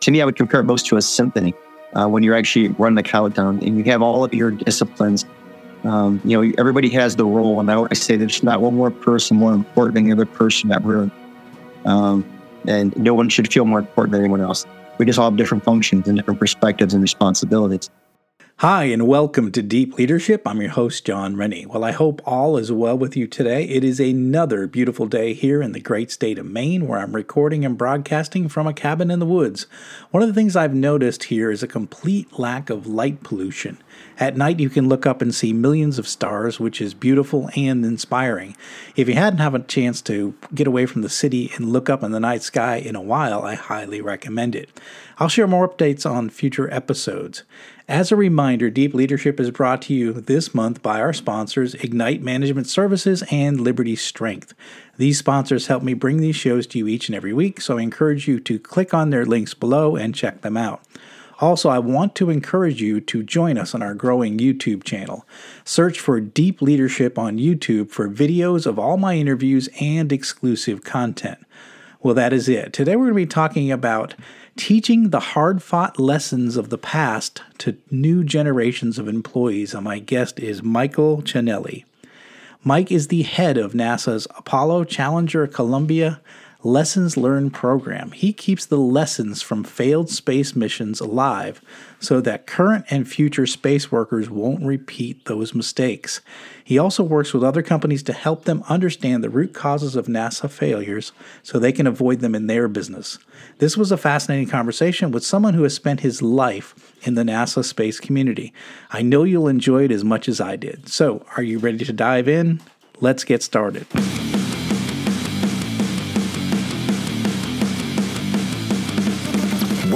To me, I would compare it most to a symphony uh, when you're actually running the countdown and you have all of your disciplines. Um, you know, everybody has the role, and I always say there's not one more person more important than the other person that room. Um, and no one should feel more important than anyone else. We just all have different functions and different perspectives and responsibilities. Hi, and welcome to Deep Leadership. I'm your host, Jon Rennie. Well, I hope all is well with you today. It is another beautiful day here in the great state of Maine, where I'm recording and broadcasting from a cabin in the woods. One of the things I've noticed here is a complete lack of light pollution. At night, you can look up and see millions of stars, which is beautiful and inspiring. If you hadn't had a chance to get away from the city and look up in the night sky in a while, I highly recommend it. I'll share more updates on future episodes. As a reminder, Deep Leadership is brought to you this month by our sponsors, Ignite Management Services and Liberty Strength. These sponsors help me bring these shows to you each and every week, so I encourage you to click on their links below and check them out. Also, I want to encourage you to join us on our growing YouTube channel. Search for Deep Leadership on YouTube for videos of all my interviews and exclusive content. Well, that is it. Today we're going to be talking about teaching the hard fought lessons of the past to new generations of employees. And my guest is Michael Ciannilli. Mike is the head of NASA's Apollo Challenger Columbia Lessons Learned program. He keeps the lessons from failed space missions alive so that current and future space workers won't repeat those mistakes. He also works with other companies to help them understand the root causes of NASA failures so they can avoid them in their business. This was a fascinating conversation with someone who has spent his life in the NASA space community. I know you'll enjoy it as much as I did. So, are you ready to dive in? Let's get started.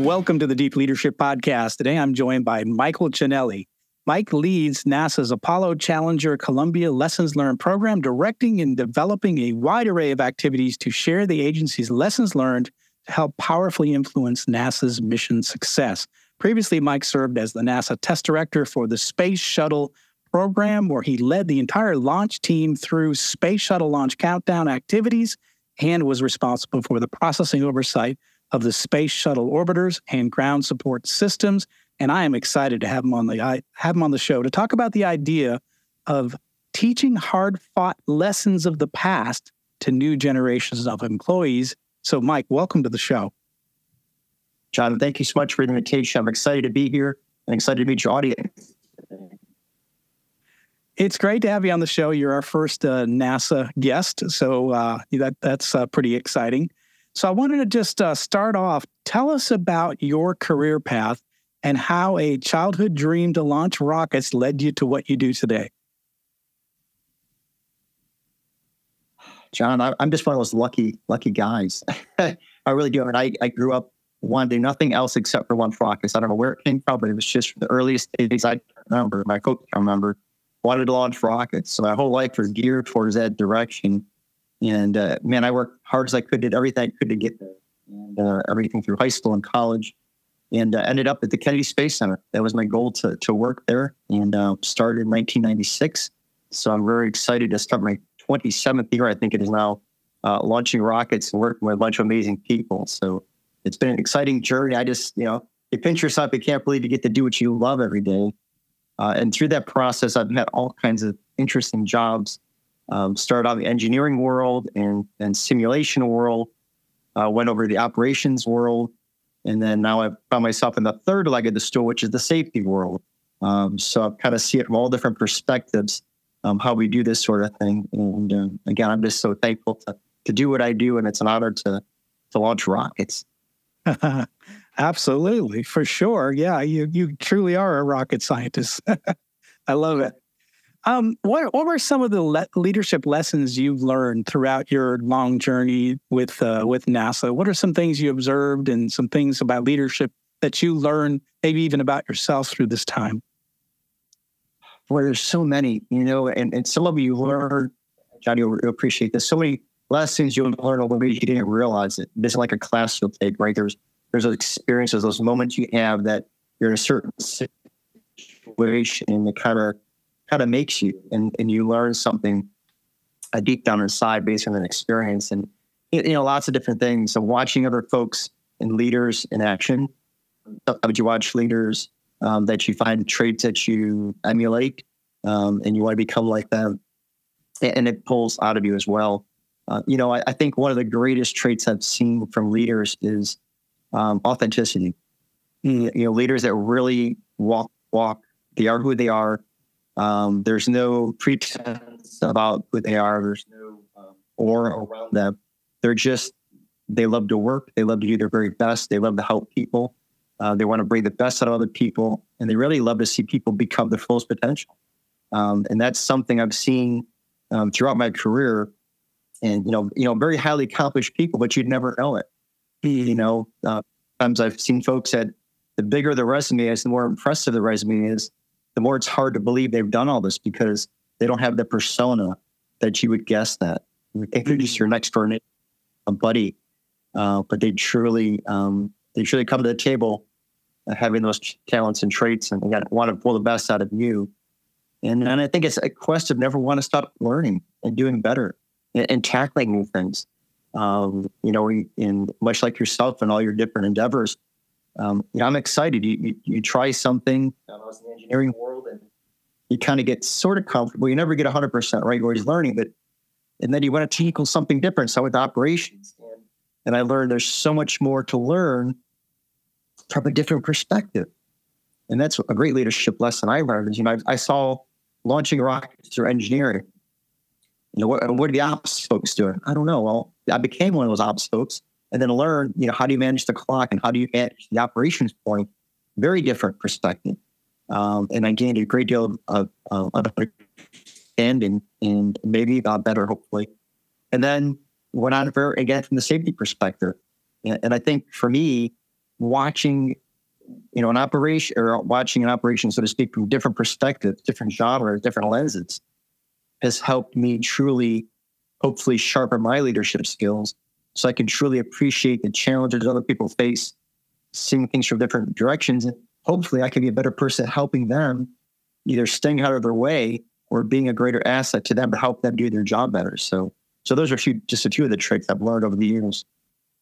Welcome to the Deep Leadership Podcast. Today I'm joined by Michael Ciannilli. Mike leads NASA's Apollo Challenger Columbia Lessons Learned program, directing and developing a wide array of activities to share the agency's lessons learned to help powerfully influence NASA's mission success. Previously, Mike served as the NASA test director for the Space Shuttle program, where he led the entire launch team through Space Shuttle launch countdown activities and was responsible for the processing oversight of the Space Shuttle orbiters and ground support systems. And I am excited to have him on the have him on the show to talk about the idea of teaching hard-fought lessons of the past to new generations of employees. So, Mike, welcome to the show. John, thank you so much for the invitation. I'm excited to be here and excited to meet your audience. It's great to have you on the show. You're our first uh, NASA guest, so uh, that that's uh, pretty exciting. So I wanted to just uh, start off. Tell us about your career path and how a childhood dream to launch rockets led you to what you do today. John, I, am just one of those lucky, lucky guys. I really do. I mean, I, I grew up wanting nothing else except for one rockets. I don't know where it came from, but it was just from the earliest days I remember. My coach, I remember, wanted to launch rockets. So my whole life was geared towards that direction. And uh, man, I worked hard as I could, did everything I could to get there, and uh, everything through high school and college, and uh, ended up at the Kennedy Space Center. That was my goal to to work there, and uh, started in 1996. So I'm very excited to start my 27th year. I think it is now uh, launching rockets and working with a bunch of amazing people. So it's been an exciting journey. I just you know you pinch yourself, you can't believe you get to do what you love every day. Uh, and through that process, I've met all kinds of interesting jobs um, started out the engineering world and, and simulation world, uh, went over to the operations world, and then now I found myself in the third leg of the stool, which is the safety world. Um, so I kind of see it from all different perspectives, um, how we do this sort of thing. And uh, again, I'm just so thankful to, to do what I do, and it's an honor to to launch rockets. Absolutely, for sure. Yeah, you you truly are a rocket scientist. I love it. Um, what what were some of the le- leadership lessons you've learned throughout your long journey with uh, with NASA? What are some things you observed and some things about leadership that you learned, maybe even about yourself through this time? Well, there's so many, you know, and, and some of you learn, Johnny, you'll appreciate this. So many lessons you'll learn, although maybe you didn't realize it. This is like a class you'll take, right? There's there's those experiences, those moments you have that you're in a certain situation and kind of kind of makes you and, and you learn something uh, deep down inside based on an experience. And you know lots of different things. So watching other folks and leaders in action would you watch leaders um, that you find traits that you emulate um, and you want to become like them? And it pulls out of you as well. Uh, you know I, I, think one of the greatest traits i've seen from leaders is um, authenticity. You know leaders that really walk walk they are who they are um, there's no pretense about who they are. There's no um, aura around them. They're just, they love to work. They love to do their very best. They love to help people. Uh, they want to bring the best out of other people. And they really love to see people become their fullest potential. Um, and that's something I've seen um, throughout my career. And, you know, you know, very highly accomplished people, but you'd never know it. You know, uh, times I've seen folks that the bigger the resume is, the more impressive the resume is, the more it's hard to believe they've done all this because they don't have the persona that you would guess that. They're just your next door neighbor, a buddy, uh, but they truly um, they truly come to the table uh, having those talents and traits and want to pull the best out of you. And, and I think it's a quest of never want to stop learning and doing better and, and tackling new things. Um, you know, in much like yourself and all your different endeavors, um, you know, I'm excited. You, you, you try something. I was in the engineering world, and you kind of get sort of comfortable. You never get 100 percent right. You're always learning, but and then you want to tackle something different. So with operations, and, and I learned there's so much more to learn from a different perspective, and that's a great leadership lesson I learned. Is you know I, I saw launching rockets through engineering. You know what? What are the ops folks doing? I don't know. Well, I became one of those ops folks and then learn, you know, how do you manage the clock and how do you manage the operations point? Very different perspective. Um, and I gained a great deal of, of, of understanding and maybe got better, hopefully. And then went on for, again from the safety perspective. And, and I think for me, watching, you know, an operation or watching an operation, so to speak, from different perspectives, different genres, different lenses, has helped me truly, hopefully, sharpen my leadership skills so I can truly appreciate the challenges other people face, seeing things from different directions. And hopefully I can be a better person helping them either staying out of their way or being a greater asset to them to help them do their job better. So, so those are a few, just a few of the tricks I've learned over the years.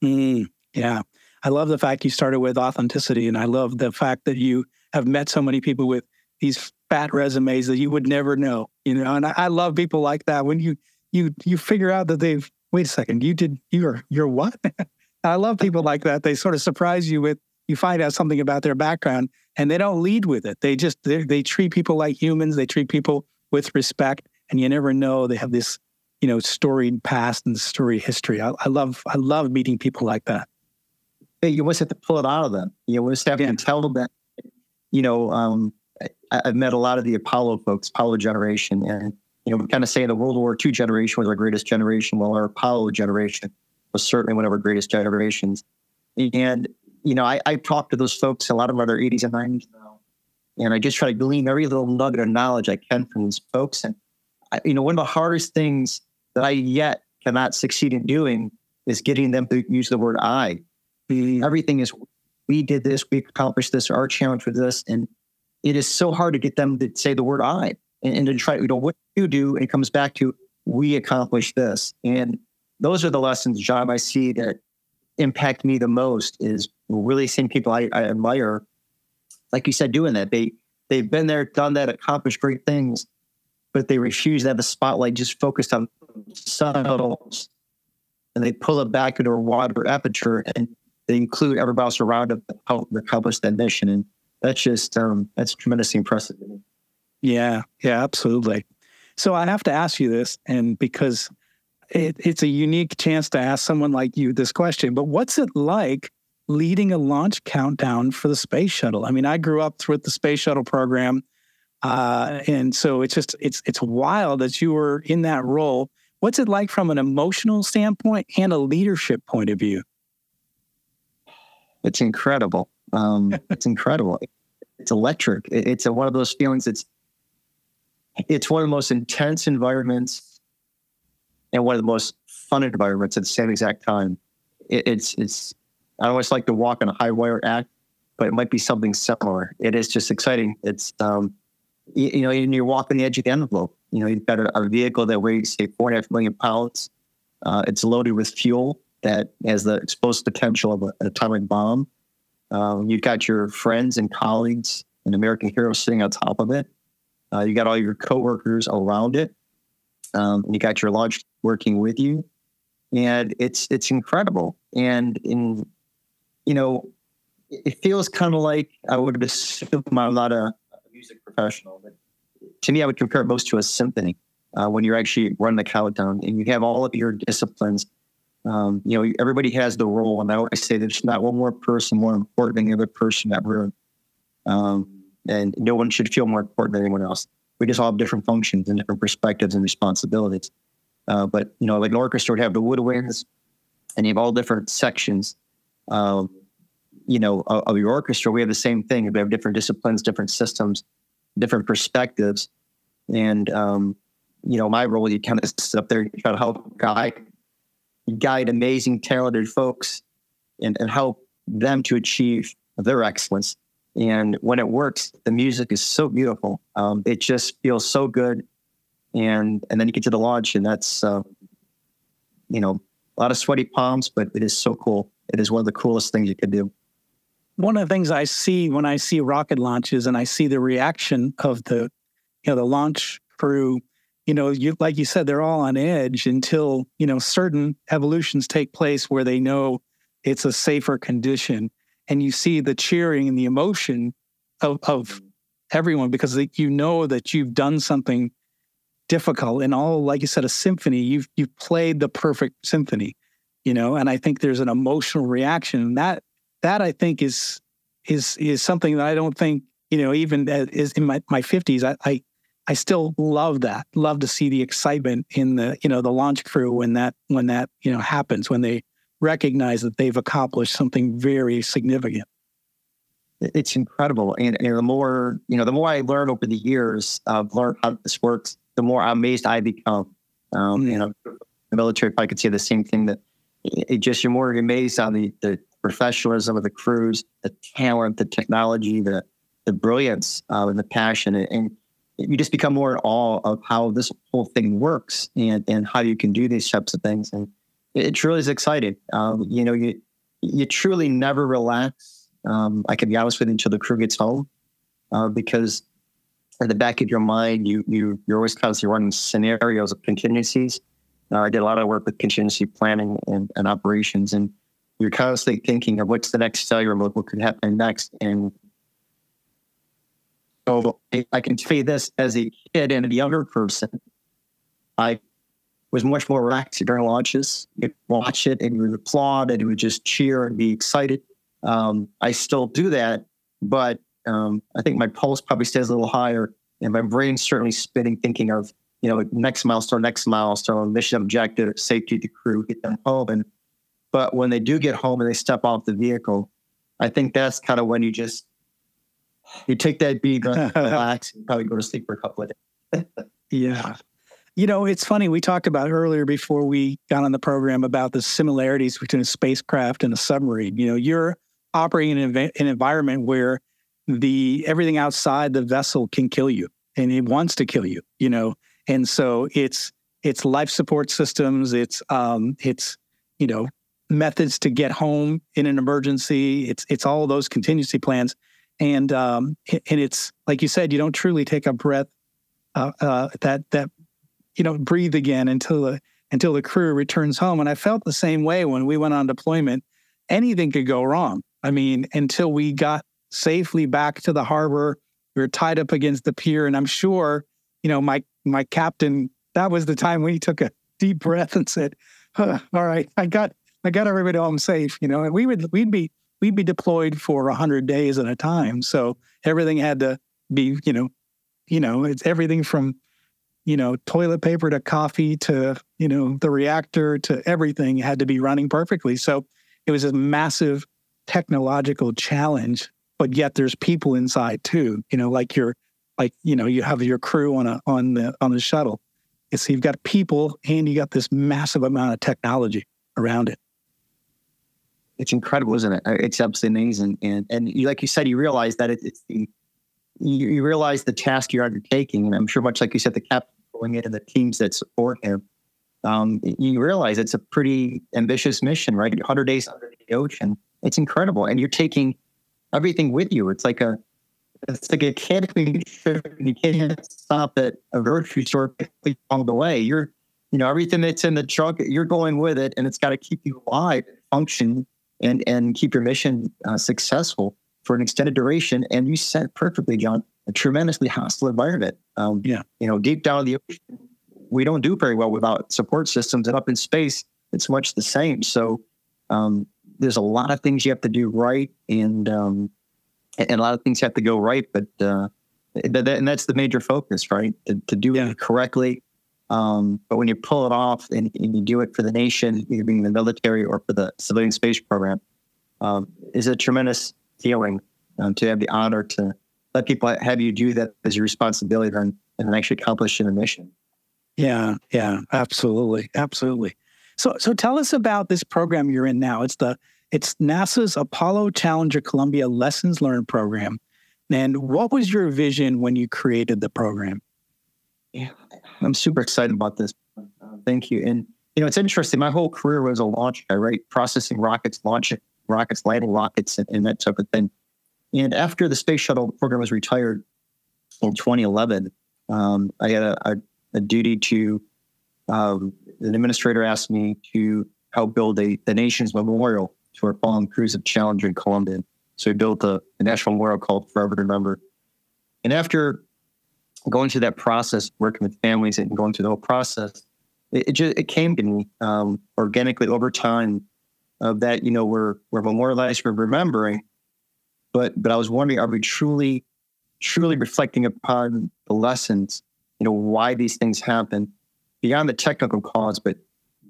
Mm, yeah. I love the fact you started with authenticity. And I love the fact that you have met so many people with these fat resumes that you would never know, you know, and I, I love people like that. When you, you, you figure out that they've wait a second, you did, you're, you're what? I love people like that. They sort of surprise you with, you find out something about their background and they don't lead with it. They just, they treat people like humans. They treat people with respect and you never know they have this, you know, storied past and storied history. I, I love, I love meeting people like that. Hey, you almost have to pull it out of them. You almost have yeah. to tell them that, you know, um, I, I've met a lot of the Apollo folks, Apollo generation, and you know, we kind of say the World War II generation was our greatest generation, while our Apollo generation was certainly one of our greatest generations. And, you know, I, I talk to those folks, a lot of them are their 80s and 90s now. And I just try to glean every little nugget of knowledge I can from these folks. And, I, you know, one of the hardest things that I yet cannot succeed in doing is getting them to use the word I. Everything is, we did this, we accomplished this, our challenge was this. And it is so hard to get them to say the word I and, to try, you know, what you do, it comes back to we accomplish this. And those are the lessons, John, I see that impact me the most is really seeing people I, I admire, like you said, doing that. They they've been there, done that, accomplished great things, but they refuse to have the spotlight just focused on subtles. And they pull it back into a wider aperture and they include everybody else around to help accomplish that mission. And that's just um, that's tremendously impressive to me. Yeah, yeah, absolutely. So I have to ask you this, and because it, it's a unique chance to ask someone like you this question, but what's it like leading a launch countdown for the space shuttle? I mean, I grew up with the space shuttle program. Uh, and so it's just it's it's wild that you were in that role. What's it like from an emotional standpoint and a leadership point of view? It's incredible. Um, it's incredible. It's electric. It's a, one of those feelings. It's it's one of the most intense environments and one of the most fun environments at the same exact time. It, it's it's I always like to walk on a high wire act, but it might be something similar. It is just exciting. It's um, you, you know, and you're walking the edge of the envelope. You know, you've got a, a vehicle that weighs say four and a half million pounds. Uh, it's loaded with fuel that has the explosive potential of a, an atomic bomb. Um, you've got your friends and colleagues and American heroes sitting on top of it. Uh, you got all your coworkers around it. Um, you got your launch working with you, and it's it's incredible. And in you know, it feels kind of like I would assume I'm not a, music professional, but to me, I would compare it most to a symphony uh, when you're actually running the countdown and you have all of your disciplines. Um, you know, everybody has the role, and I always say there's not one more person more important than the other person that room. Um, and no one should feel more important than anyone else. We just all have different functions and different perspectives and responsibilities. Uh, but you know, like an orchestra would have the woodwinds, and you have all different sections. Um, you know, of, of, your orchestra, we have the same thing. We have different disciplines, different systems, different perspectives, and um, you know, my role, you kind of sit up there, and try to help guide, guide amazing, talented folks, and, and help them to achieve their excellence. And when it works, the music is so beautiful. Um, it just feels so good, and and then you get to the launch, and that's uh, you know a lot of sweaty palms, but it is so cool. It is one of the coolest things you can do one of the things I see when I see rocket launches and I see the reaction of the, you know, the launch crew, you know, you like you said, they're all on edge until you know certain evolutions take place where they know it's a safer condition, and you see the cheering and the emotion of of mm. everyone because you know that you've done something difficult and all like you said a symphony you've you've played the perfect symphony you know and i think there's an emotional reaction and that that I think is is is something that I don't think you know even is in my my fifties. I, I I still love that. Love to see the excitement in the you know the launch crew when that when that you know happens when they recognize that they've accomplished something very significant. It's incredible, and, and the more you know, the more I learn over the years, I've learned how this works. The more amazed I become. Um, mm. You know, the military, I could say the same thing that it just you're more amazed on the the professionalism of the crews, the talent, the technology, the the brilliance, uh, and the passion, and you just become more in awe of how this whole thing works and and how you can do these types of things. And it truly is exciting. Um, you know, you you truly never relax. Um, I can be honest with you until the crew gets home, uh, because at the back of your mind, you you you're always constantly running scenarios of contingencies. Uh, I did a lot of work with contingency planning and, and operations, and you're constantly thinking of what's the next cellular mode, what could happen next. And so I can tell you this as a kid and a younger person, I was much more relaxed during launches. You'd watch it and you would applaud and you would just cheer and be excited. Um, I still do that, but um, I think my pulse probably stays a little higher and my brain's certainly spinning, thinking of, you know, next milestone, next milestone, mission objective, safety to crew, get them home. And but when they do get home and they step off the vehicle, I think that's kind of when you just you take that beat, relax, and probably go to sleep for a couple of days. yeah. You know, it's funny. We talked about earlier before we got on the program about the similarities between a spacecraft and a submarine. You know, you're operating in an environment where the everything outside the vessel can kill you, and it wants to kill you. You know, and so it's it's life support systems. It's um, it's you know methods to get home in an emergency. It's it's all those contingency plans, and um, and it's like you said, you don't truly take a breath uh, uh, that that you know breathe again until the until the crew returns home. And I felt the same way when we went on deployment. Anything could go wrong. I mean, until we got safely back to the harbor, we were tied up against the pier, and I'm sure you know my my captain. That was the time when he took a deep breath and said, huh, "All right, I got I got everybody home safe, you know, and we would we'd be we'd be deployed for hundred days at a time. So everything had to be, you know, you know, it's everything from, you know, toilet paper to coffee to, you know, the reactor to everything had to be running perfectly. So it was a massive technological challenge, but yet there's people inside too, you know, like you're like, you know, you have your crew on a on the on the shuttle. So you've got people and you got this massive amount of technology around it. It's incredible, isn't it? It's absolutely amazing. And and you, like you said, you realize that it, it's the you, you, realize the task you're undertaking, and I'm sure much like you said, the into the teams that support him. Um, you realize it's a pretty ambitious mission, right? 100 days under the ocean. It's incredible, and you're taking everything with you. It's like a it's like a camping trip. You can't stop at a grocery store along the way. You're, you know, everything that's in the truck, you're going with it, and it's got to keep you alive, function, and and keep your mission uh, successful for an extended duration. And you said perfectly, John, a tremendously hostile environment. Um, yeah, you know, deep down in the ocean, we don't do very well without support systems, and up in space, it's much the same. So um, there's a lot of things you have to do right, and um, and a lot of things have to go right. But uh, and that's the major focus, right? To, to do yeah. it correctly. Um, but when you pull it off and, and, you do it for the nation, either being in the military or for the civilian space program, um, is a tremendous feeling um, to have the honor to let people have you do that as your responsibility and, and actually accomplish a mission. Yeah, yeah, absolutely, absolutely. So, so tell us about this program you're in now. It's the it's NASA's Apollo Challenger Columbia Lessons Learned program. And what was your vision when you created the program? Yeah, I'm super excited about this. Uh, thank you. And you know, it's interesting. My whole career was a launch guy, right? Processing rockets, launching rockets, landing rockets, and, and that type of thing. And after the space shuttle program was retired in 2011, um, I had a, a, a duty to. Um, an administrator asked me to help build a the nation's memorial to our fallen crews of Challenger and Columbia. So we built a, a national memorial called Forever to Remember. And after going through that process, working with families and going through the whole process, it, it just it came to me um, organically over time of that, you know, we're we're memorializing, we're remembering, but but I was wondering, are we truly, truly reflecting upon the lessons, you know, why these things happen beyond the technical cause, but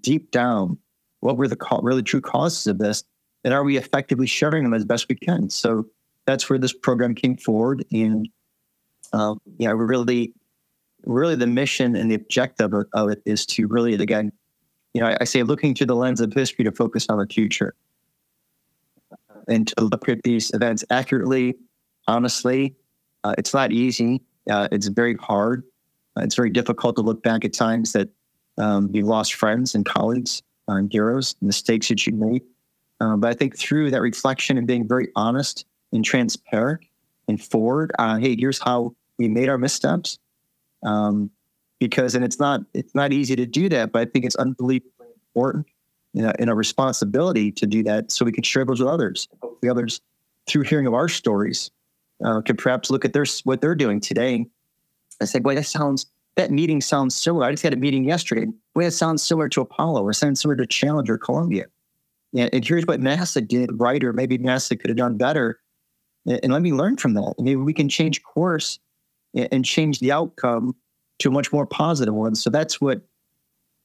deep down, what were the really true causes of this? And are we effectively sharing them as best we can? So that's where this program came forward. And, um, you know, really, really the mission and the objective of, of it is to really, again, you know, I, I, say looking through the lens of history to focus on the future and to look at these events accurately, honestly. Uh, it's not easy. Uh, it's very hard. Uh, it's very difficult to look back at times that um, you've lost friends and colleagues and heroes, mistakes that you made. Um, but I think through that reflection and being very honest and transparent and forward, uh, hey, here's how we made our missteps. Um, because and it's not it's not easy to do that, but I think it's unbelievably important you know, in a responsibility to do that so we can share those with others. The others, through hearing of our stories, uh, could perhaps look at their what they're doing today and say, "Boy, that sounds that meeting sounds similar. I just had a meeting yesterday. Boy, it sounds similar to Apollo or sounds similar to Challenger, Columbia." And, and here's what NASA did right, or maybe NASA could have done better. And, and let me learn from that. Maybe we can change course and, and change the outcome to a much more positive one. So that's what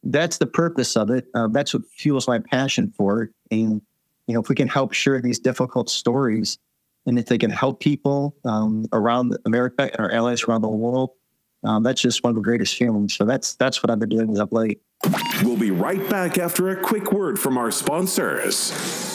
that's the purpose of it. Uh, that's what fuels my passion for it. And you know, if we can help share these difficult stories, and if they can help people um, around America and our allies around the world, um, that's just one of the greatest feelings. So that's that's what I've been doing as of late. We'll be right back after a quick word from our sponsors.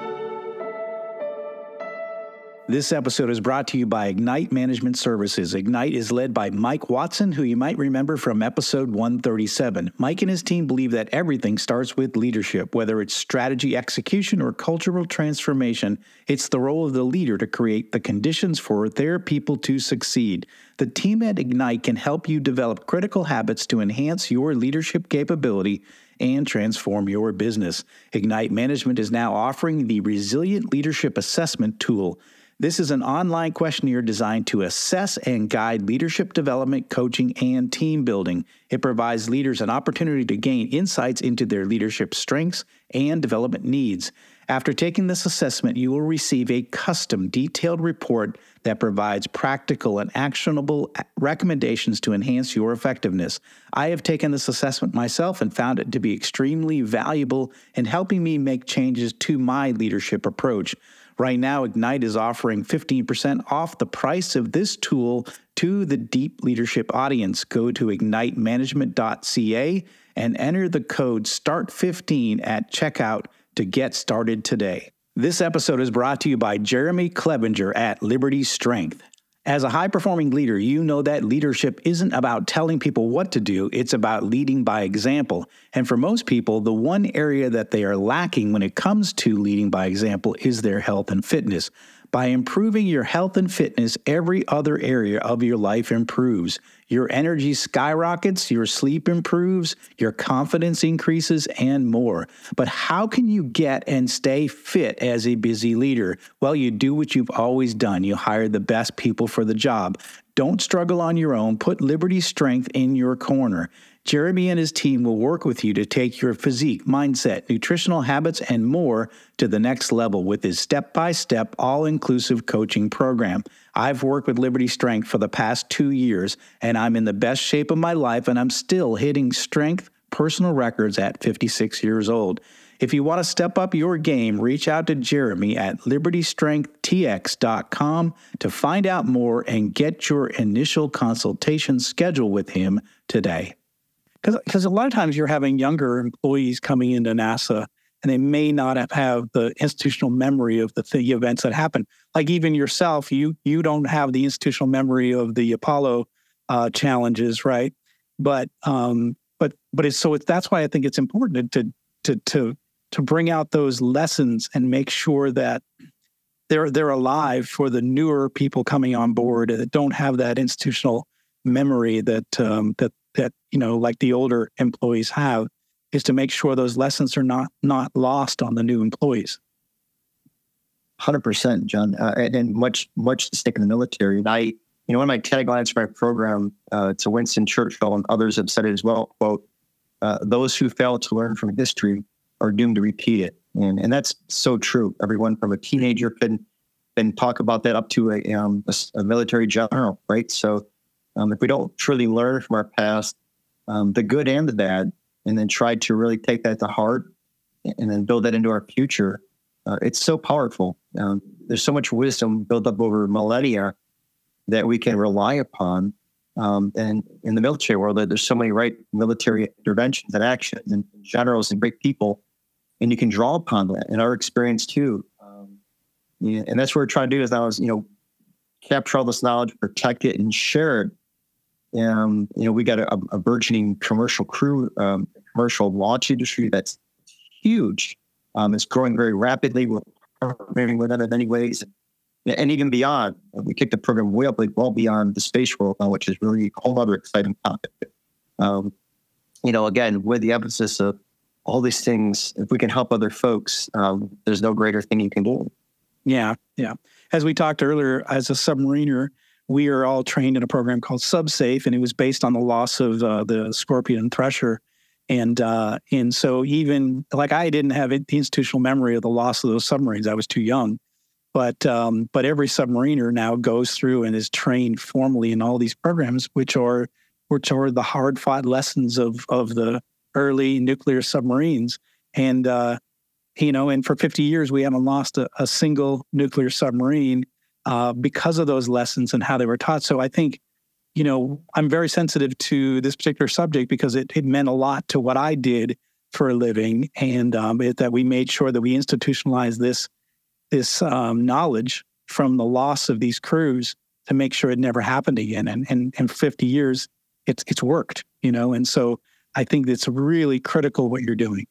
This episode is brought to you by Ignite Management Services. Ignite is led by Mike Watson, who you might remember from episode 137. Mike and his team believe that everything starts with leadership, whether it's strategy execution or cultural transformation. It's the role of the leader to create the conditions for their people to succeed. The team at Ignite can help you develop critical habits to enhance your leadership capability and transform your business. Ignite Management is now offering the Resilient Leadership Assessment Tool. This is an online questionnaire designed to assess and guide leadership development, coaching, and team building. It provides leaders an opportunity to gain insights into their leadership strengths and development needs. After taking this assessment, you will receive a custom, detailed report that provides practical and actionable recommendations to enhance your effectiveness. I have taken this assessment myself and found it to be extremely valuable in helping me make changes to my leadership approach. Right now, Ignite is offering 15% off the price of this tool to the deep leadership audience. Go to ignitemanagement.ca and enter the code START15 at checkout to get started today. This episode is brought to you by Jeremy Clevenger at Liberty Strength. As a high performing leader, you know that leadership isn't about telling people what to do, it's about leading by example. And for most people, the one area that they are lacking when it comes to leading by example is their health and fitness. By improving your health and fitness, every other area of your life improves. Your energy skyrockets, your sleep improves, your confidence increases, and more. But how can you get and stay fit as a busy leader? Well, you do what you've always done you hire the best people for the job. Don't struggle on your own. Put Liberty Strength in your corner. Jeremy and his team will work with you to take your physique, mindset, nutritional habits, and more to the next level with his step by step, all inclusive coaching program. I've worked with Liberty Strength for the past two years, and I'm in the best shape of my life, and I'm still hitting strength personal records at 56 years old. If you want to step up your game, reach out to Jeremy at libertystrengthtx.com to find out more and get your initial consultation scheduled with him today because a lot of times you're having younger employees coming into NASA and they may not have, have the institutional memory of the, the events that happen. Like even yourself, you you don't have the institutional memory of the Apollo uh, challenges, right? But um, but but it's so it's that's why I think it's important to to to to bring out those lessons and make sure that they're they're alive for the newer people coming on board that don't have that institutional memory that um, that that you know like the older employees have is to make sure those lessons are not not lost on the new employees. 100% john. Uh, and, and, much much stick in the military. And i you know one of my taglines for my program uh, to winston churchill and others have said it as well quote uh, those who fail to learn from history are doomed to repeat it. And and that's so true. Everyone from a teenager can can talk about that up to a, um, a, a military general right? So um, if we don't truly learn from our past, um, the good and the bad, and then try to really take that to heart and then build that into our future, uh, it's so powerful. Um, there's so much wisdom built up over millennia that we can rely upon. Um, and in the military world, there's so many right military interventions and actions and generals and great people, and you can draw upon that in our experience too. Um, and that's what we're trying to do is now is you know capture all this knowledge, protect it, and share it um, you know, we got a, a burgeoning commercial crew, um, commercial launch industry that's huge. Um, it's growing very rapidly. We're partnering with in many ways, and even beyond. We kicked the program way up, like well beyond the space world now, which is really a whole other exciting topic. Um, you know, again, with the emphasis of all these things, if we can help other folks, um, there's no greater thing you can do. Yeah, yeah. As we talked earlier, as a submariner, we are all trained in a program called SubSafe, and it was based on the loss of uh, the Scorpion Thresher. And uh, and so even like I didn't have the institutional memory of the loss of those submarines. I was too young. But um, but every submariner now goes through and is trained formally in all these programs, which are which are the hard fought lessons of of the early nuclear submarines. And uh, you know, and for 50 years we haven't lost a, a single nuclear submarine uh, because of those lessons and how they were taught. So I think, you know, I'm very sensitive to this particular subject because it, it meant a lot to what I did for a living, and um, it, that we made sure that we institutionalized this this um, knowledge from the loss of these crews to make sure it never happened again. And and in 50 years, it's it's worked, you know. And so I think it's really critical what you're doing.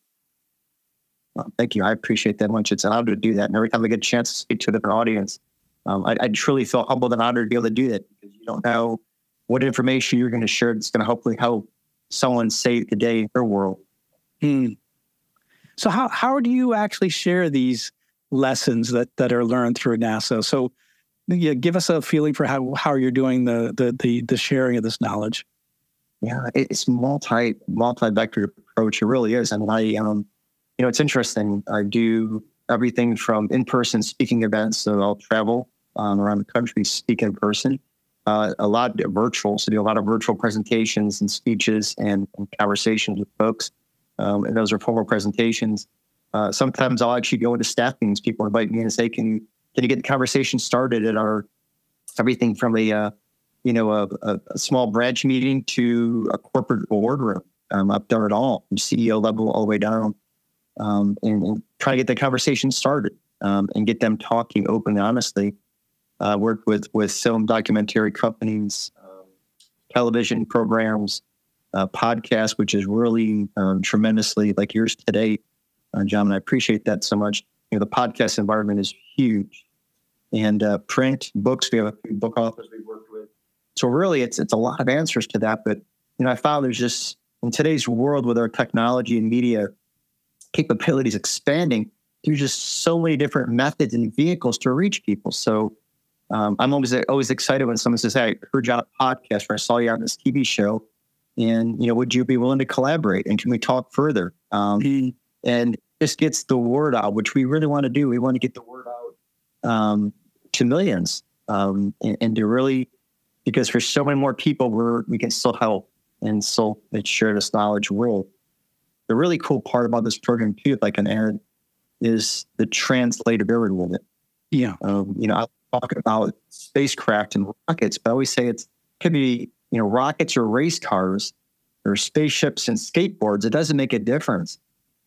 Well, thank you. I appreciate that much. It's an honor to do that. And every time I get a chance to speak to a different audience, um, I, I, truly feel humbled and honored to be able to do that because you don't know what information you're going to share that's going to hopefully help someone save the day in their world. Hmm. So how how do you actually share these lessons that that are learned through NASA? So yeah, give us a feeling for how how you're doing the the the, the sharing of this knowledge. Yeah, it's multi multi vector approach. It really is. I mean, I um, you know, it's interesting. I do everything from in person speaking events, so I'll travel um, around the country, speak in person. Uh, a lot virtual, so do a lot of virtual presentations and speeches and, and conversations with folks. Um, and those are formal presentations. Uh, sometimes I'll actually go into staff meetings. People invite me and say, "Can can you get the conversation started at our everything from a uh, you know a, a, a, small branch meeting to a corporate boardroom. Um, I've done it all from CEO level all the way down, um, and, and, try to get the conversation started um, and get them talking openly, honestly. Uh, worked with with film documentary companies, um, television programs, uh, podcasts, which is really um, tremendously like yours today, uh, John. And I appreciate that so much. You know, the podcast environment is huge, and uh, print books. We have a few book authors we've worked with. so really, it's it's a lot of answers to that. But you know, I found there's just in today's world with our technology and media capabilities expanding, there's just so many different methods and vehicles to reach people. So um, I'm always always excited when someone says, "Hey, I heard you on a podcast, or I saw you on this TV show, and you know, would you be willing to collaborate? And can we talk further?" Um, mm-hmm. And this gets the word out, which we really want to do. We want to get the word out um, to millions, um, and, and, to really because for so many more people, we're, we can still help and still share this knowledge world. The really cool part about this program too, if I can add, is the translatability with it. Yeah. Um, you know, I talk about spacecraft and rockets, but I always say it's could be, you know, rockets or race cars or spaceships and skateboards. It doesn't make a difference.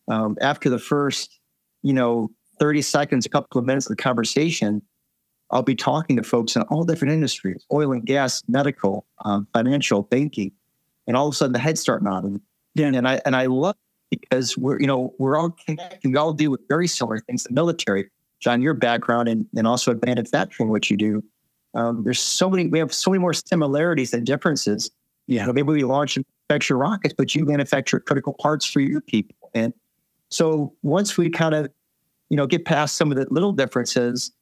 Um, after the first, you know, 30 seconds, a couple of minutes of the conversation, I'll be talking to folks in all different industries oil and gas, medical, um, financial, banking. And all of a sudden the heads start nodding. Yeah. And I and I love because we're, you know, we're all connected. We all deal with very similar things. The military, John, your background and, and also in manufacturing, what you do. Um, there's so many, we have so many more similarities than differences. Yeah. You know, maybe we launch and manufacture rockets, but you manufacture critical parts for your people. And so once we kind of, you know, get past some of the little differences,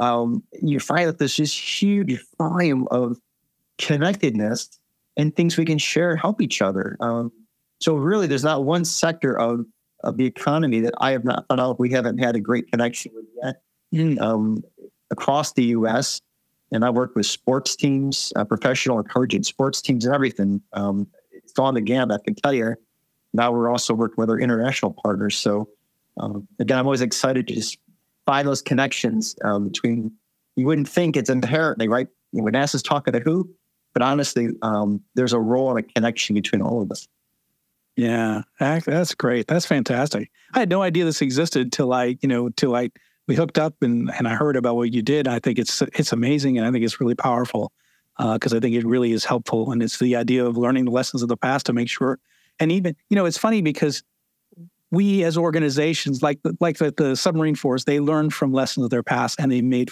um, you find that there's this huge volume of connectedness and things we can share and help each other. Um, so really, there's not one sector of of the economy that I have not found out we haven't had a great connection with yet. Mm. Um, across the U.S., and I work with sports teams, uh, professional collegiate sports teams, and everything. Um, it's gone the gamut, I can tell you. Now we're also working with our international partners. So um, again, I'm always excited to just find those connections um, between. You wouldn't think it's inherently right when NASA's talking to who, but honestly, um, there's a role and a connection between all of us. Yeah, that's great. That's fantastic. I had no idea this existed till I, you know, till I we hooked up and and I heard about what you did. I think it's it's amazing and I think it's really powerful because uh, I think it really is helpful. And it's the idea of learning the lessons of the past to make sure. And even you know, it's funny because we as organizations like like the, the submarine force they learned from lessons of their past and they made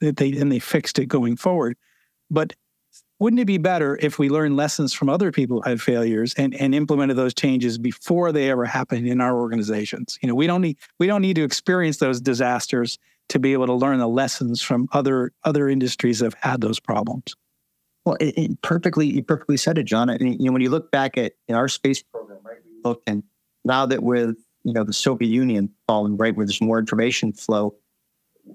they and they fixed it going forward but wouldn't it be better if we learned lessons from other people who had failures and, and implemented those changes before they ever happened in our organizations? You know we don't need we don't need to experience those disasters to be able to learn the lessons from other other industries that have had those problems. Well it, it perfectly you perfectly said it john. I mean, you know when you look back at in our space program right we looked and now that with you know the Soviet Union falling right where there's more information flow,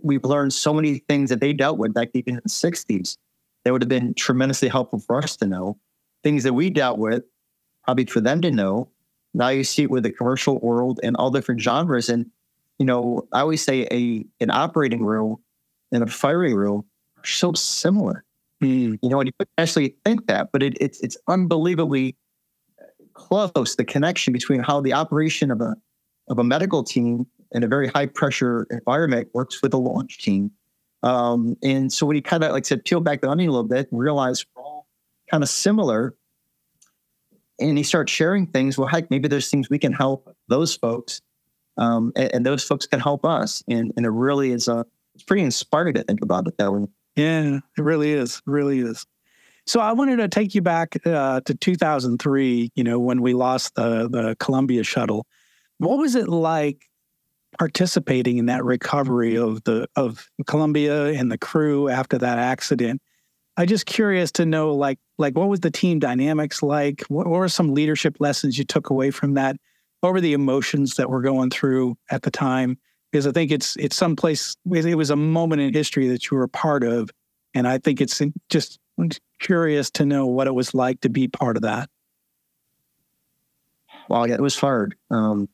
we've learned so many things that they dealt with back even in the 60s that would have been tremendously helpful for us to know. Things that we dealt with, probably for them to know. Now you see it with the commercial world and all different genres. And, you know, I always say a an operating room and a firing room are so similar. Mm. You know, and you actually think that, but it, it's it's unbelievably close the connection between how the operation of a of a medical team in a very high pressure environment works with a launch team Um, and so when you kind of, like said, peel back the onion a little bit and realize we're all kind of similar, and you start sharing things, well, heck, maybe there's things we can help those folks, um, and, and, those folks can help us. And, and it really is, a, it's pretty inspiring to think about it that way. Yeah, it really is. Really is. So I wanted to take you back uh, to 2003, you know, when we lost the, the Columbia shuttle. What was it like participating in that recovery of the of Columbia and the crew after that accident. I just curious to know like like what was the team dynamics like? What, what were some leadership lessons you took away from that? What were the emotions that were going through at the time? Because I think it's it's someplace it was a moment in history that you were a part of, and I think it's just curious to know what it was like to be part of that. Well, yeah, it was hard. Um,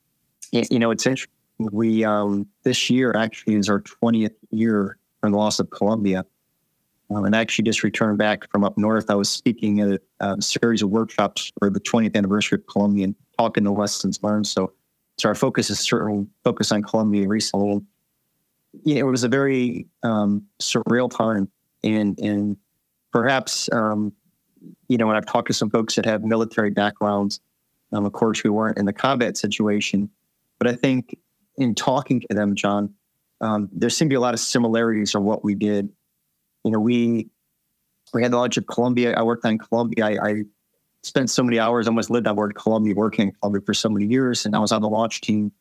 you know, it's interesting we um, this year actually is our 20th year from the loss of Columbia. Um, and actually just returned back from up north. I was speaking at a, a, series of workshops for the 20th anniversary of Columbia and talking the lessons learned. So, so our focus is certainly focused on Columbia recently. You it was a very um, surreal time, and and perhaps um, you know when I've talked to some folks that have military backgrounds, um, of course we weren't in the combat situation, but I think in talking to them, Jon, um, there seemed to be a lot of similarities of what we did. You know, we we had the launch of Columbia. I worked on Columbia. I, I spent so many hours, almost lived on board Columbia, working in Columbia for so many years, and I was on the launch team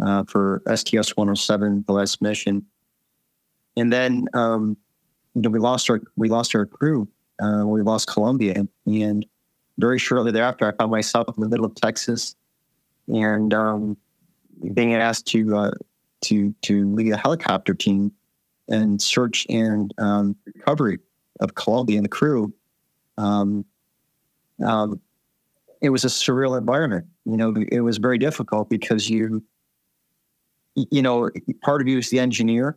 uh, for STS 107, the last mission. And then, um, you know, we lost our we lost our crew. Uh, we lost Columbia, and very shortly thereafter, I found myself in the middle of Texas, and um, being asked to uh, to to lead a helicopter team and search and um, recovery of Columbia and the crew. Um, um, it was a surreal environment. You know, it was very difficult because you, you know, part of you is the engineer,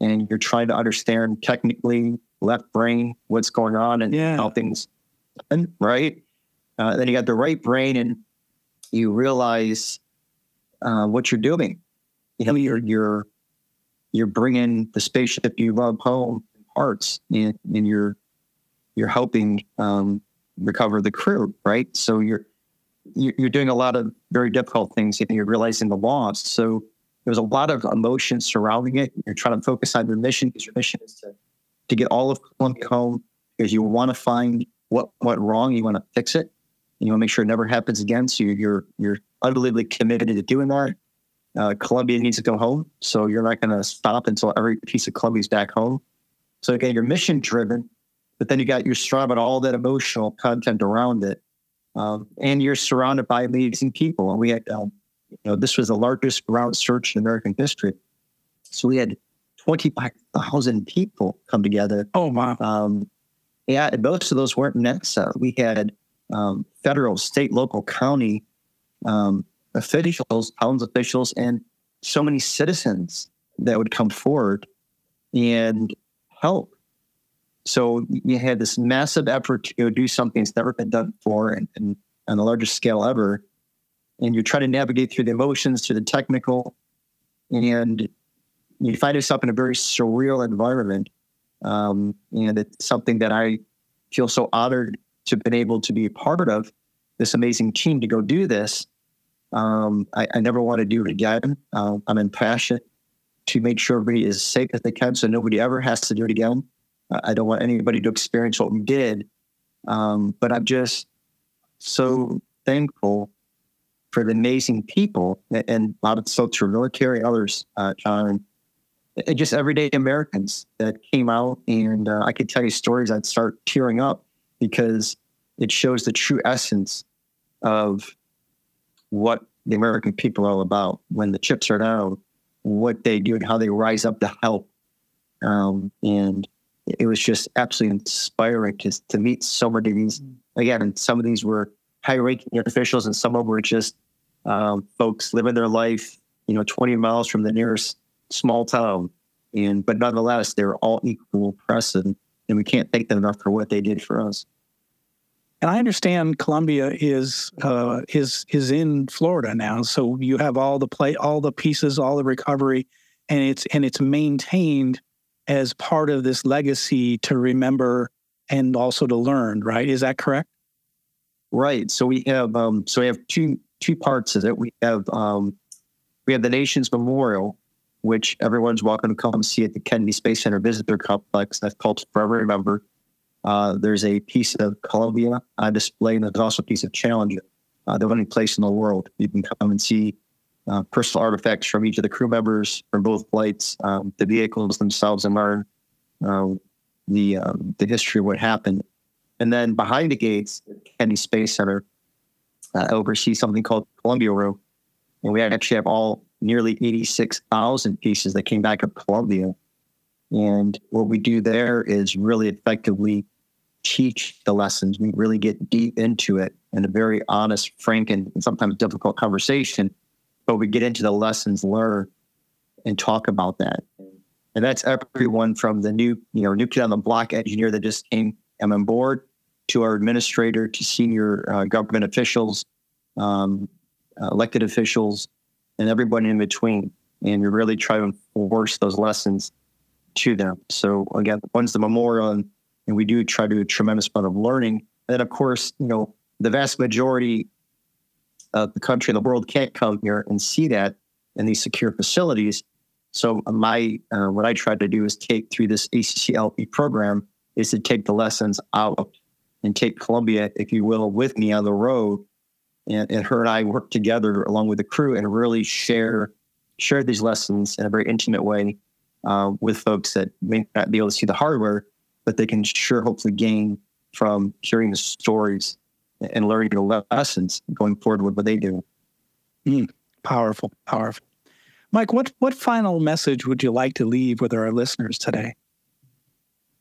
and you're trying to understand technically left brain what's going on and yeah. how things happen, right? Uh, then you got the right brain, and you realize uh, what you're doing. You know, you're you're you're bringing the spaceship you love home in parts, and, and you're you're helping um, recover the crew, right? So you're you're doing a lot of very difficult things, and you're realizing the loss. So there's a lot of emotion surrounding it. You're trying to focus on your mission because your mission is to to get all of Columbia home because you want to find what went wrong. You want to fix it. And you want to make sure it never happens again. So you're you're unbelievably committed to doing that. Uh, Columbia needs to go home, so you're not going to stop until every piece of Columbia is back home. So again, you're mission driven, but then you got you're surrounded all that emotional content around it, um, and you're surrounded by amazing people. And we had, um, you know, this was the largest ground search in American history, so we had twenty five thousand people come together. Oh wow! Um, yeah, most of those weren't NASA. We had um, federal, state, local, county um, officials, towns officials, and so many citizens that would come forward and help. So you had this massive effort to do something that's never been done before and, and on the largest scale ever. And you're trying to navigate through the emotions, through the technical, and you find yourself in a very surreal environment. Um, and it's something that I feel so honored to have been able to be a part of this amazing team to go do this. Um, I, I, never want to do it again. Um, I'm impassioned to make sure everybody is safe as they can, so nobody ever has to do it again. I don't want anybody to experience what we did. Um, but I'm just so thankful for the amazing people and a lot of from military, others, uh, Jon, and just everyday Americans that came out. And uh, I could tell you stories. I'd start tearing up because it shows the true essence of what the American people are all about. When the chips are down, what they do and how they rise up to help. Um, and it was just absolutely inspiring to, to meet so many of these. Again, and some of these were high ranking officials, and some of them were just um, folks living their life, you know, 20 miles from the nearest small town. And but nonetheless, they're all equal impressive, and we can't thank them enough for what they did for us. And I understand Columbia is uh, is is in Florida now, so you have all the play, all the pieces, all the recovery, and it's and it's maintained as part of this legacy to remember and also to learn, right? Is that correct? Right. So we have um, so we have two two parts of it. We have um, we have the nation's memorial, which everyone's welcome to come see at the Kennedy Space Center Visitor Complex. That's called Forever Remember. Uh, there's a piece of Columbia on display, and there's also a piece of Challenger, uh, the only place in the world you can come and see uh, personal artifacts from each of the crew members from both flights, um, the vehicles themselves, and learn um, the um, the history of what happened. And then behind the gates, Kennedy Space Center uh, oversees something called Columbia Room, and we actually have all nearly 86,000 pieces that came back of Columbia. And what we do there is really effectively teach the lessons. We really get deep into it in a very honest, frank, and sometimes difficult conversation but we get into the lessons learned and talk about that. And that's everyone from the new, you know, new kid on the block engineer that just came on board to our administrator to senior uh, government officials, um, uh, elected officials, and everyone in between. And we really try to enforce those lessons to them. So again, one's the memorial, and, and we do try to do a tremendous amount of learning. And then, of course, you know, the vast majority of the country the world can't come here and see that in these secure facilities. So my uh, what I tried to do is take through this ACCLLP program is to take the lessons out and take Columbia, if you will, with me on the road, and, and her and I work together along with the crew and really share share these lessons in a very intimate way uh, with folks that may not be able to see the hardware, but they can sure hopefully gain from hearing the stories and learning the lessons going forward with what they do. Mm, powerful, powerful. Mike, what what final message would you like to leave with our listeners today?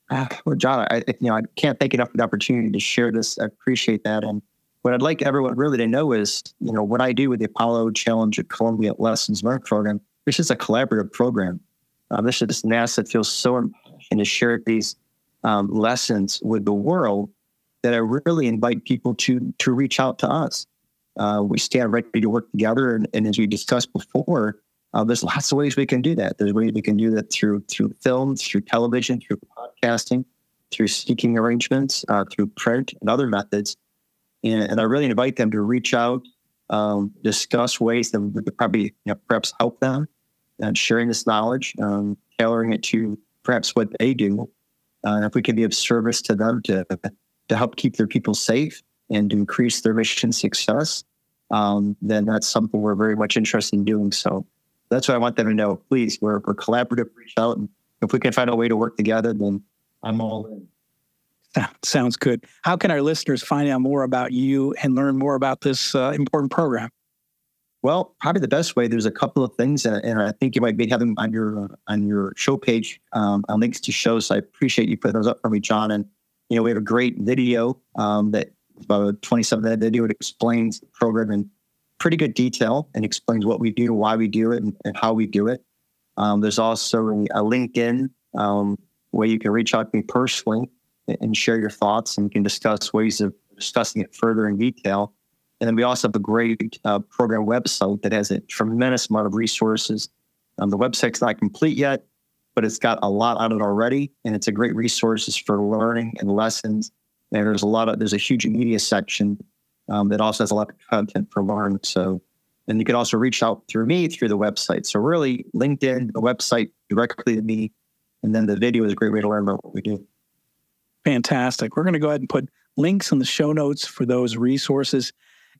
Uh, well, Jon, I you know I can't thank enough for the opportunity to share this. I appreciate that, and what I'd like everyone really to know is, you know, what I do with the Apollo Challenger at Columbia Lessons Learned program. This is a collaborative program. Um, this is NASA feels so important to share these um, lessons with the world that I really invite people to to reach out to us. Uh, we stand ready to work together, and, and as we discussed before, uh, there's lots of ways we can do that. There's ways we can do that through through film, through television, through podcasting, through speaking arrangements, uh, through print, and other methods. And, and, I really invite them to reach out, um, discuss ways that would probably you know, perhaps help them, and sharing this knowledge, um, tailoring it to perhaps what they do. Uh, if we can be of service to them to to help keep their people safe and to increase their mission success, um, then that's something we're very much interested in doing. So that's what I want them to know. Please, we're, we're collaborative, reach out. And if we can find a way to work together, then I'm all in. Sounds good. How can our listeners find out more about you and learn more about this uh, important program? Well, probably the best way. There's a couple of things, and, and I think you might be having on your uh, on your show page um, links to shows. So I appreciate you putting those up for me, Jon. And you know, we have a great video um, that about a 27 minute video. It explains the program in pretty good detail and explains what we do, why we do it, and, and how we do it. Um, there's also a, LinkedIn um, where you can reach out to me personally and share your thoughts, and can discuss ways of discussing it further in detail. And then we also have a great uh, program website that has a tremendous amount of resources. Um, the website's not complete yet, but it's got a lot on it already, and it's a great resources for learning and lessons. And there's a lot of there's a huge media section um, that also has a lot of content for learning. So, and you can also reach out through me through the website. So really, LinkedIn, the website directly to me, and then the video is a great way to learn about what we do. Fantastic. We're going to go ahead and put links in the show notes for those resources.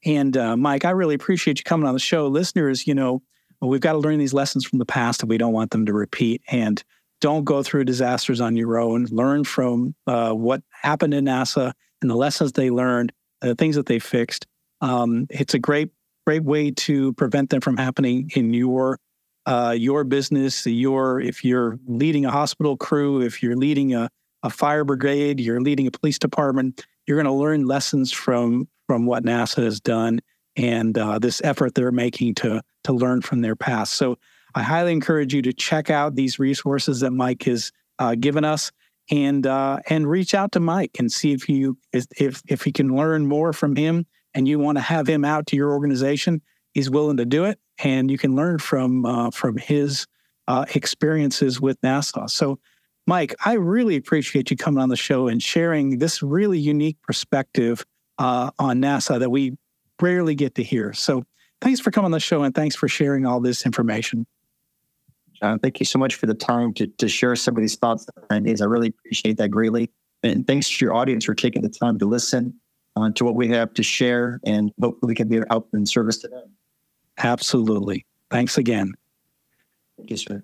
And uh, Mike, I really appreciate you coming on the show. Listeners, you know, we've got to learn these lessons from the past and we don't want them to repeat. And don't go through disasters on your own. Learn from uh, what happened in NASA and the lessons they learned, the things that they fixed. Um, it's a great, great way to prevent them from happening in your uh, your business. Your if you're leading a hospital crew, if you're leading a, a fire brigade, you're leading a police department. You're going to learn lessons from from what NASA has done and uh, this effort they're making to to learn from their past. So I highly encourage you to check out these resources that Mike has uh, given us and uh, and reach out to Mike and see if you if if he can learn more from him and you want to have him out to your organization. He's willing to do it, and you can learn from uh, from his uh, experiences with NASA. So Mike, I really appreciate you coming on the show and sharing this really unique perspective uh, on NASA that we rarely get to hear. So thanks for coming on the show and thanks for sharing all this information. Jon, thank you so much for the time to, to share some of these thoughts and ideas. I really appreciate that greatly. And thanks to your audience for taking the time to listen uh, to what we have to share and hopefully we can be of help and service to them. Absolutely. Thanks again. Thank you, sir.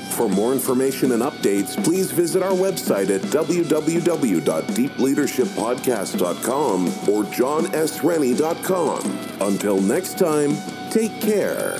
For more information and updates, please visit our website at www.deepleadershippodcast.com or johnsrennie.com. Until next time, take care.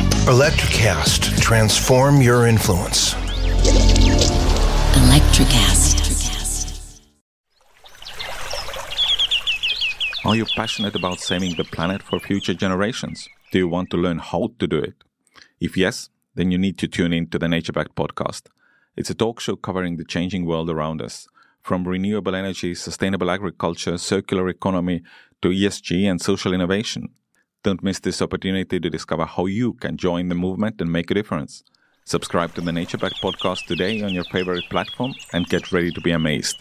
Electricast, transform your influence. Electricast. Are you passionate about saving the planet for future generations? Do you want to learn how to do it? If yes, then you need to tune in to the Nature Back podcast. It's a talk show covering the changing world around us, from renewable energy, sustainable agriculture, circular economy, to ESG and social innovation. Don't miss this opportunity to discover how you can join the movement and make a difference. Subscribe to the Nature Back podcast today on your favorite platform and get ready to be amazed.